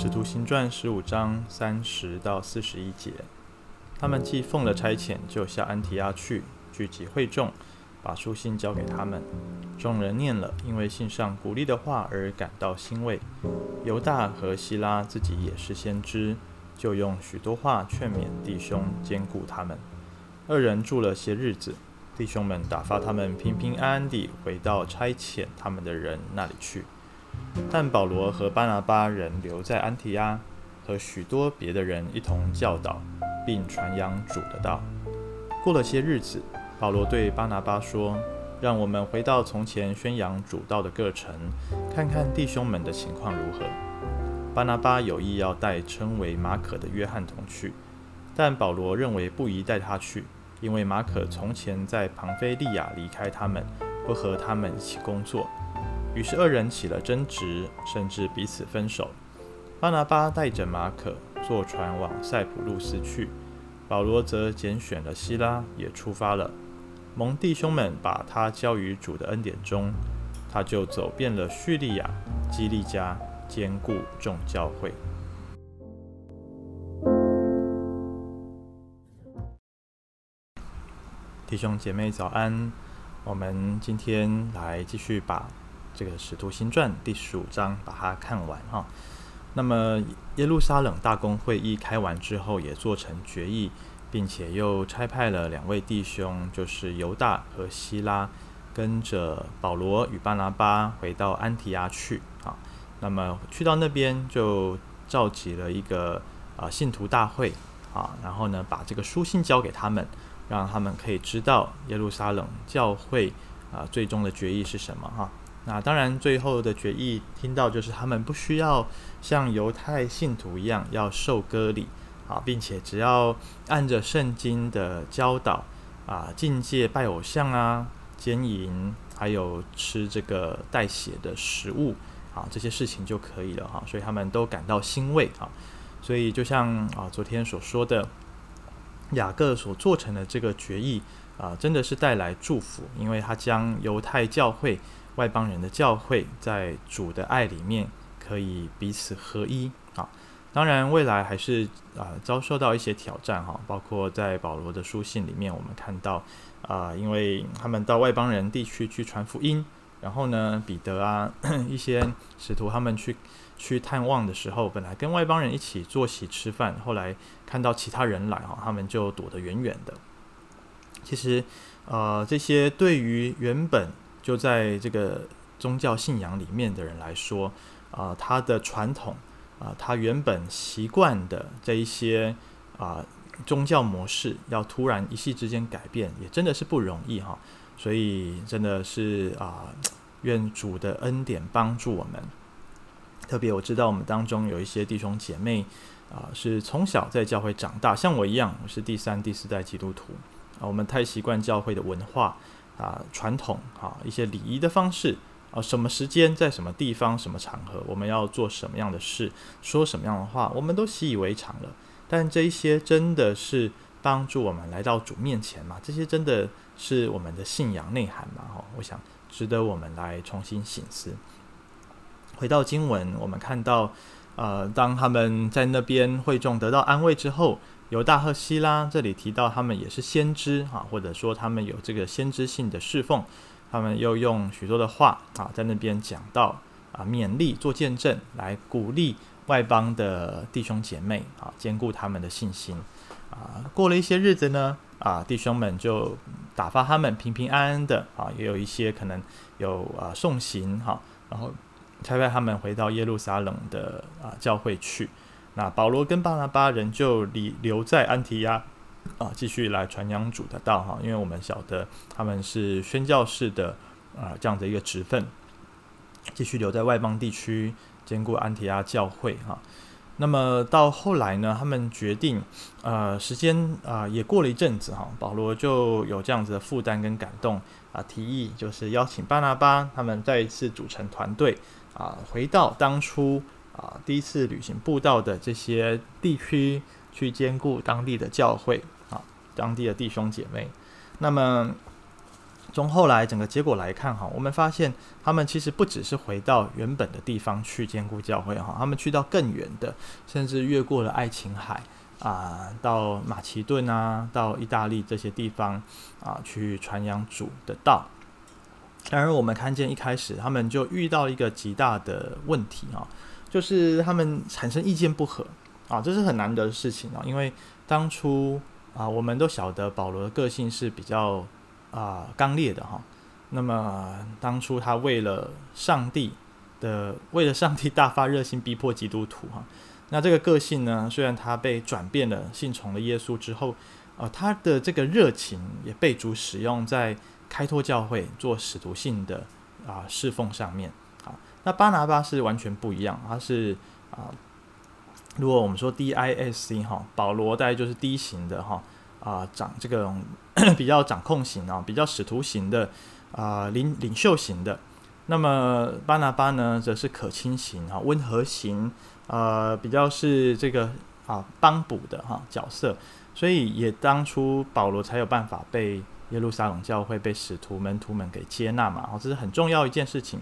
使徒行传十五章三十到四十一节，他们既奉了差遣，就下安提阿去，聚集会众，把书信交给他们。众人念了，因为信上鼓励的话而感到欣慰。犹大和希拉自己也是先知，就用许多话劝勉弟兄，坚固他们。二人住了些日子，弟兄们打发他们平平安安地回到差遣他们的人那里去。但保罗和巴拿巴仍留在安提阿，和许多别的人一同教导，并传扬主的道。过了些日子，保罗对巴拿巴说：“让我们回到从前宣扬主道的各城，看看弟兄们的情况如何。”巴拿巴有意要带称为马可的约翰同去，但保罗认为不宜带他去，因为马可从前在庞菲利亚离开他们，不和他们一起工作。于是二人起了争执，甚至彼此分手。巴拿巴带着马可坐船往塞浦路斯去，保罗则拣选了希拉，也出发了。蒙弟兄们把他交于主的恩典中，他就走遍了叙利亚、基利家，坚固众教会。弟兄姐妹早安，我们今天来继续把。这个《使徒行传》第十五章，把它看完哈。那么耶路撒冷大公会议开完之后，也做成决议，并且又差派了两位弟兄，就是犹大和希拉，跟着保罗与巴拿巴回到安提亚去啊。那么去到那边，就召集了一个啊信徒大会啊，然后呢，把这个书信交给他们，让他们可以知道耶路撒冷教会啊最终的决议是什么哈。那当然，最后的决议听到就是他们不需要像犹太信徒一样要受割礼啊，并且只要按着圣经的教导啊，禁戒拜偶像啊、奸淫，还有吃这个带血的食物啊，这些事情就可以了哈。所以他们都感到欣慰啊。所以就像啊昨天所说的，雅各所做成的这个决议啊，真的是带来祝福，因为他将犹太教会。外邦人的教会，在主的爱里面可以彼此合一啊。当然，未来还是啊、遭受到一些挑战哈，包括在保罗的书信里面，我们看到啊、因为他们到外邦人地区去传福音，然后呢，彼得啊 一些使徒他们去去探望的时候，本来跟外邦人一起坐席吃饭，后来看到其他人来哈，他们就躲得远远的。其实，呃，这些对于原本就在这个宗教信仰里面的人来说，啊、他的传统啊、他原本习惯的这一些啊、宗教模式，要突然一夕之间改变，也真的是不容易哈。所以真的是啊、愿主的恩典帮助我们。特别我知道我们当中有一些弟兄姐妹啊、是从小在教会长大，像我一样，我是第三、第四代基督徒啊、我们太习惯教会的文化。啊，传统啊，一些礼仪的方式啊，什么时间在什么地方、什么场合，我们要做什么样的事，说什么样的话，我们都习以为常了。但这一些真的是帮助我们来到主面前吗？这些真的是我们的信仰内涵吗？哈，我想值得我们来重新省思。回到经文，我们看到，呃，当他们在那边会众得到安慰之后。犹大和希拉这里提到，他们也是先知啊，或者说他们有这个先知性的侍奉，他们又用许多的话啊，在那边讲到啊，勉励做见证，来鼓励外邦的弟兄姐妹啊，坚固他们的信心啊。过了一些日子呢，啊，弟兄们就打发他们平平安安的啊，也有一些可能有啊送行哈，然后差派他们回到耶路撒冷的啊教会去。那保罗跟巴拿巴人就留留在安提阿啊，继续来传扬主的道哈，因为我们晓得他们是宣教士的啊这样的一个职分，继续留在外邦地区兼顾安提阿教会哈。那么到后来呢，他们决定呃时间啊也过了一阵子哈，保罗就有这样子的负担跟感动啊，提议就是邀请巴拿巴他们再一次组成团队啊，回到当初。啊，第一次旅行布道的这些地区，去兼顾当地的教会啊，当地的弟兄姐妹。那么从后来整个结果来看哈，我们发现他们其实不只是回到原本的地方去兼顾教会哈，他们去到更远的，甚至越过了爱琴海啊，到马其顿啊，到意大利这些地方啊，去传扬主的道。当然，我们看见一开始他们就遇到一个极大的问题啊，就是他们产生意见不合啊，这是很难得的事情啊，因为当初啊，我们都晓得保罗的个性是比较。啊，刚烈的哈。那么当初他为了上帝的，为了上帝大发热心逼迫基督徒哈。那这个个性呢，虽然他被转变了，信从了耶稣之后，啊，他的这个热情也被主使用在开拓教会、做使徒性的啊侍奉上面。那巴拿巴是完全不一样，他是啊，如果我们说 D I S C 哈，保罗大概就是 D 型的哈。啊，掌这个比较掌控型啊，比较使徒型的啊，领领袖型的。那么巴拿巴呢，则是可亲型哈，温和型，呃，比较是这个啊帮补的哈、角色。所以也当初保罗才有办法被耶路撒冷教会被使徒门徒们给接纳嘛，哦，这是很重要一件事情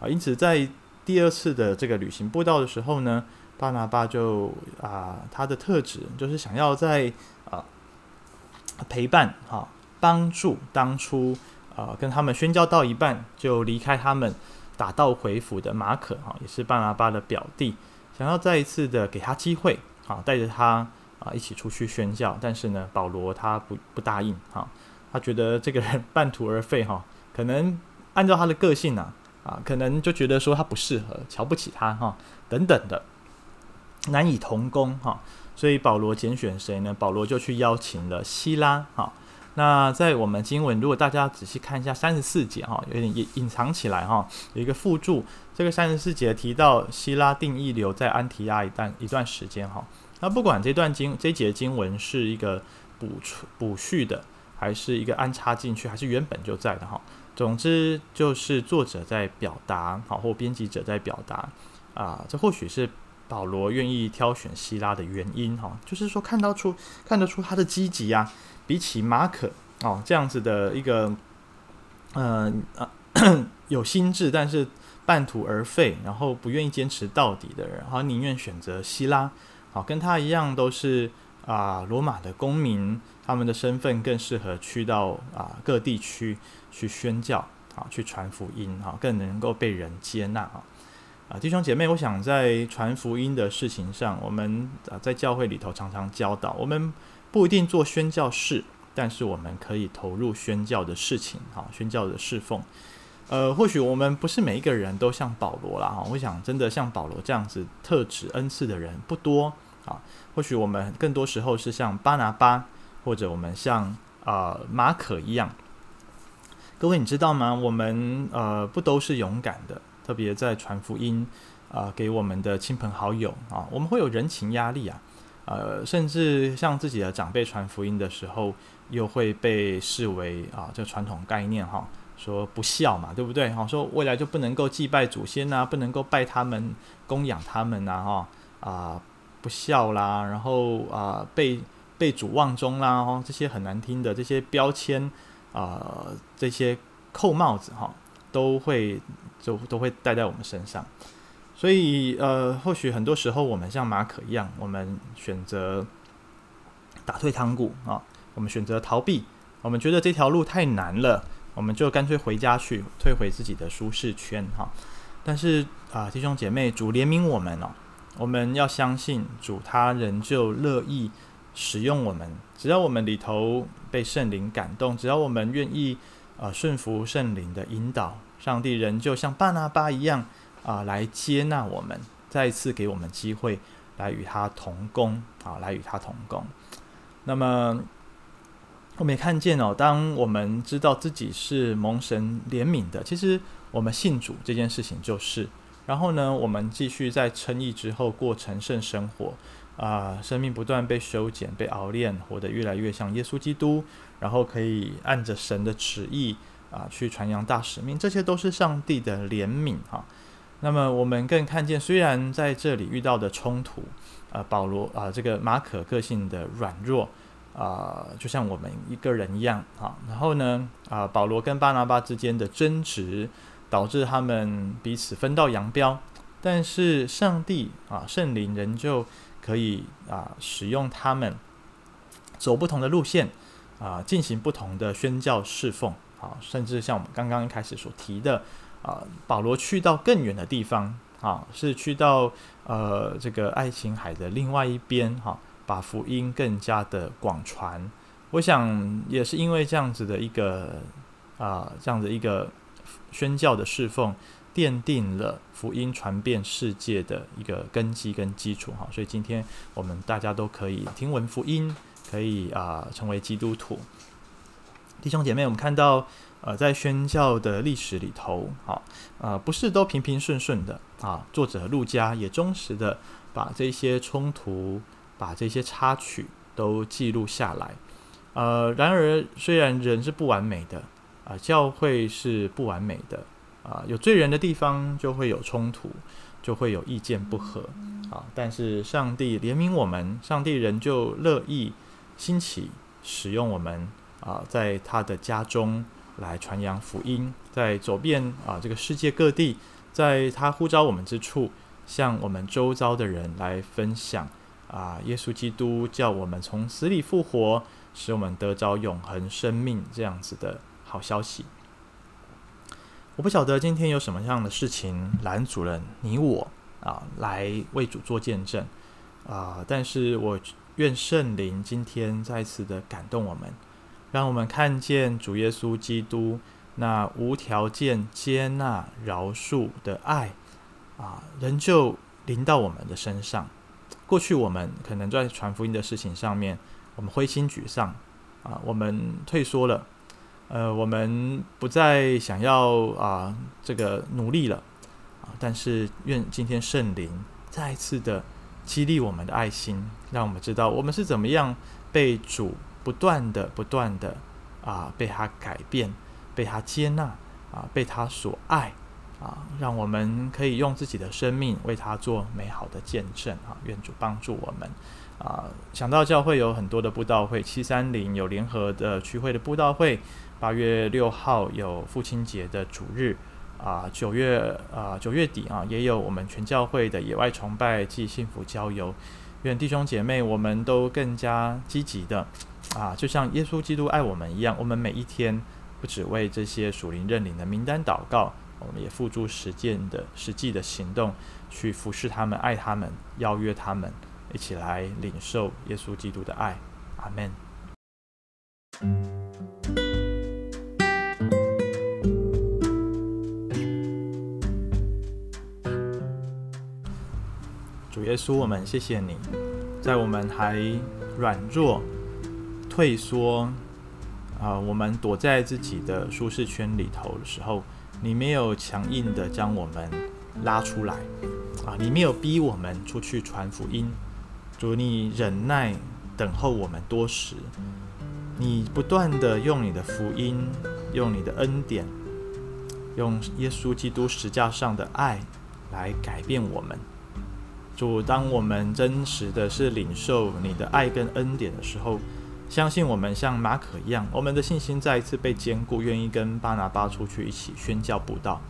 啊。因此在第二次的这个旅行布道的时候呢，巴拿巴就啊，他的特质就是想要在啊。陪伴哈，帮助当初啊跟他们宣教到一半就离开他们打道回府的马可哈，也是巴拿巴的表弟，想要再一次的给他机会啊，带着他啊一起出去宣教，但是呢，保罗他不不答应哈，他觉得这个人 半途而废哈，可能按照他的个性呐啊，可能就觉得说他不适合，瞧不起他哈等等的，难以同工哈。所以保罗拣选谁呢？保罗就去邀请了希拉。哈，那在我们经文，如果大家仔细看一下三十四节，哈，有点隐隐藏起来，哈，有一个附注。这个三十四节提到希拉定义留在安提亚一段一段时间，哈。那不管这段经这节经文是一个补补续的，还是一个安插进去，还是原本就在的，哈。总之就是作者在表达，好，或编辑者在表达，啊，这或许是。保罗愿意挑选希拉的原因，哈，就是说看到出看得出他的积极啊，比起马可哦这样子的一个，嗯啊 有心智但是半途而废，然后不愿意坚持到底的人，哈，宁愿选择希拉，好，跟他一样都是啊罗马的公民，他们的身份更适合去到啊各地区去宣教，啊，去传福音，哈，更能够被人接纳，啊。啊，弟兄姐妹，我想在传福音的事情上，我们啊在教会里头常常教导，我们不一定做宣教士，但是我们可以投入宣教的事情，哈，宣教的侍奉。呃，或许我们不是每一个人都像保罗啦，哈，我想真的像保罗这样子特指恩赐的人不多啊。或许我们更多时候是像巴拿巴，或者我们像啊、马可一样。各位，你知道吗？我们呃不都是勇敢的。特别在传福音啊、给我们的亲朋好友啊，我们会有人情压力啊，呃，甚至向自己的长辈传福音的时候，又会被视为啊，这传统概念哈、说不孝嘛，对不对？哈、说未来就不能够祭拜祖先呐、不能够拜他们、供养他们呐，哈啊，不孝啦，然后啊，被被主忘中啦，哈，这些很难听的这些标签啊，这些扣帽子哈。都会就都会带在我们身上，所以呃，或许很多时候我们像马可一样，我们选择打退堂鼓啊，我们选择逃避，我们觉得这条路太难了，我们就干脆回家去，退回自己的舒适圈哈。但是啊，弟兄姐妹，主怜悯我们哦，我们要相信主，他仍旧乐意使用我们，只要我们里头被圣灵感动，只要我们愿意啊顺服圣灵的引导。上帝仍旧像巴拿巴一样啊，来接纳我们，再一次给我们机会来与他同工啊，来与他同工。那么我们也看见哦，当我们知道自己是蒙神怜悯的，其实我们信主这件事情就是。然后呢，我们继续在称义之后过成圣生活啊，生命不断被修剪、被熬炼，活得越来越像耶稣基督，然后可以按着神的旨意。啊，去传扬大使命，这些都是上帝的怜悯哈。那么我们更看见，虽然在这里遇到的冲突，啊，保罗啊，这个马可个性的软弱啊、就像我们一个人一样啊。然后呢，啊、保罗跟巴拿巴之间的争执，导致他们彼此分道扬镳。但是上帝啊，圣灵仍旧可以啊，使用他们走不同的路线啊，进行不同的宣教侍奉啊，甚至像我们刚刚一开始所提的啊，保罗去到更远的地方啊，是去到呃这个爱琴海的另外一边哈。把福音更加的广传，我想也是因为这样子的一个啊，这样的一个宣教的侍奉，奠定了福音传遍世界的一个根基跟基础哈。所以今天我们大家都可以听闻福音，可以啊成为基督徒。弟兄姐妹，我们看到呃，在宣教的历史里头，啊，呃，不是都平平顺顺的啊。作者陆家也忠实的把这些冲突。把这些插曲都记录下来，呃，然而虽然人是不完美的，啊、教会是不完美的，啊、有罪人的地方就会有冲突，就会有意见不合，啊，但是上帝怜悯我们，上帝仍旧乐意兴起使用我们，啊、在他的家中来传扬福音，在走遍啊、这个世界各地，在他呼召我们之处，向我们周遭的人来分享。啊，耶稣基督叫我们从死里复活，使我们得着永恒生命，这样子的好消息。我不晓得今天有什么样的事情拦阻了你我啊，来为主做见证啊，但是我愿圣灵今天再次的感动我们，让我们看见主耶稣基督那无条件接纳、饶恕的爱啊，仍旧临到我们的身上。过去我们可能在传福音的事情上面，我们灰心沮丧啊，我们退缩了，呃，我们不再想要啊这个努力了啊。但是愿今天圣灵再次的激励我们的爱心，让我们知道我们是怎么样被主不断的、不断的啊被他改变、被他接纳啊、被他所爱。啊，让我们可以用自己的生命为他做美好的见证啊！愿主帮助我们啊！想到教会有很多的布道会，七三零有联合的区会的布道会，八月六号有父亲节的主日啊，九月啊九月底啊也有我们全教会的野外崇拜暨幸福郊游。愿弟兄姐妹我们都更加积极的啊，就像耶稣基督爱我们一样，我们每一天不只为这些属灵认领的名单祷告。我们也付诸实践的实际的行动，去服侍他们，爱他们，邀约他们，一起来领受耶稣基督的爱。阿门。主耶稣，我们谢谢你，在我们还软弱、退缩，啊、我们躲在自己的舒适圈里头的时候。你没有强硬的将我们拉出来啊！你没有逼我们出去传福音，主，你忍耐等候我们多时，你不断的用你的福音，用你的恩典，用耶稣基督十架上的爱来改变我们。主，当我们真实的是领受你的爱跟恩典的时候。相信我们像马可一样，我们的信心再一次被坚固，愿意跟巴拿巴出去一起宣教布道。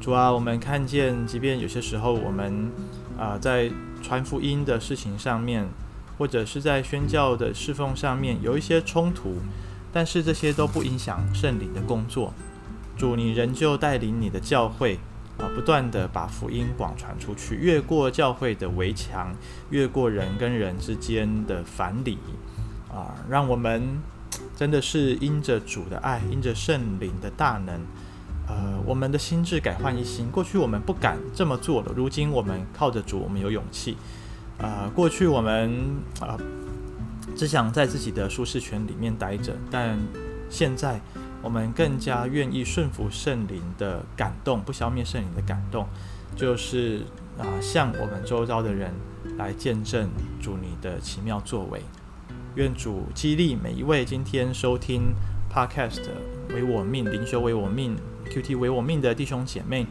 主啊，我们看见，即便有些时候我们啊、在传福音的事情上面，或者是在宣教的侍奉上面有一些冲突，但是这些都不影响圣灵的工作。主，你仍旧带领你的教会啊，不断地把福音广传出去，越过教会的围墙，越过人跟人之间的藩篱。啊，让我们真的是因着主的爱，因着圣灵的大能，呃，我们的心智改换一新。过去我们不敢这么做了，如今我们靠着主，我们有勇气。呃，过去我们啊、呃，只想在自己的舒适圈里面待着，但现在我们更加愿意顺服圣灵的感动，不消灭圣灵的感动，就是啊、向我们周遭的人来见证主你的奇妙作为。愿主激励每一位今天收听 Podcast 为我命灵修为我命 QT 为我命的弟兄姐妹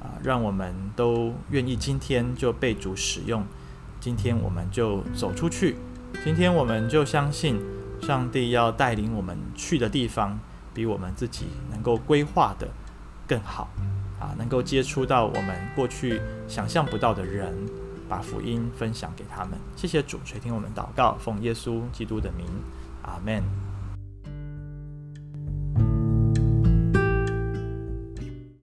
啊，让我们都愿意今天就被主使用，今天我们就走出去今天我们就相信上帝要带领我们去的地方，比我们自己能够规划的更好啊！能够接触到我们过去想象不到的人，把福音分享给他们。谢谢主垂听我们祷告，奉耶稣基督的名，阿门。